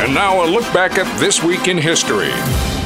And now a look back at this week in history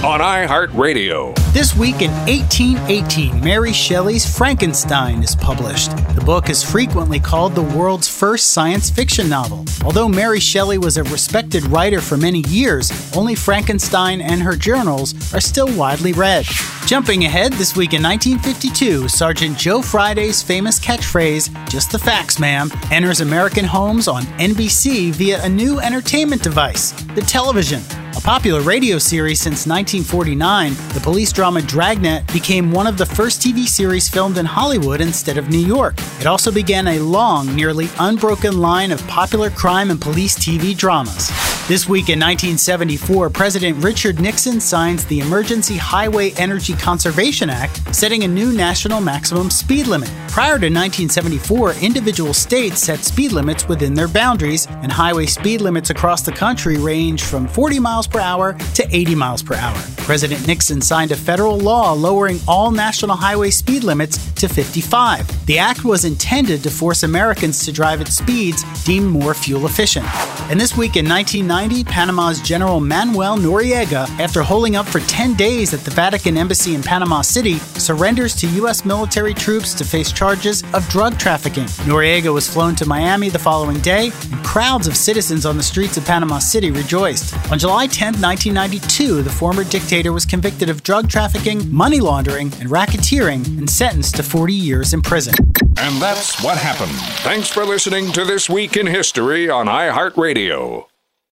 on iHeartRadio. This week in 1818, Mary Shelley's Frankenstein is published. The book is frequently called the world's first science fiction novel. Although Mary Shelley was a respected writer for many years, only Frankenstein and her journals are still widely read. Jumping ahead, this week in 1952, Sergeant Joe Friday's famous catchphrase, just the facts, ma'am, enters American homes on NBC via a new entertainment device, the television. A popular radio series since 1949, the police drama Dragnet became one of the first TV series filmed in Hollywood instead of New York. It also began a long, nearly unbroken line of popular crime and police TV dramas. This week in 1974, President Richard Nixon signs the Emergency Highway Energy Conservation Act, setting a new national maximum speed limit. Prior to 1974, individual states set speed limits within their boundaries, and highway speed limits across the country range from 40 miles per hour to 80 miles per hour. President Nixon signed a federal law lowering all national highway speed limits to 55. The act was intended to force Americans to drive at speeds deemed more fuel efficient. And this week in 1990, Panama's General Manuel Noriega, after holding up for 10 days at the Vatican Embassy in Panama City, surrenders to U.S. military troops to face charges of drug trafficking. Noriega was flown to Miami the following day, and crowds of citizens on the streets of Panama City rejoiced. On July 10, 1992, the former dictator was convicted of drug trafficking, money laundering, and racketeering and sentenced to 40 years in prison. And that's what happened. Thanks for listening to This Week in History on iHeartRadio.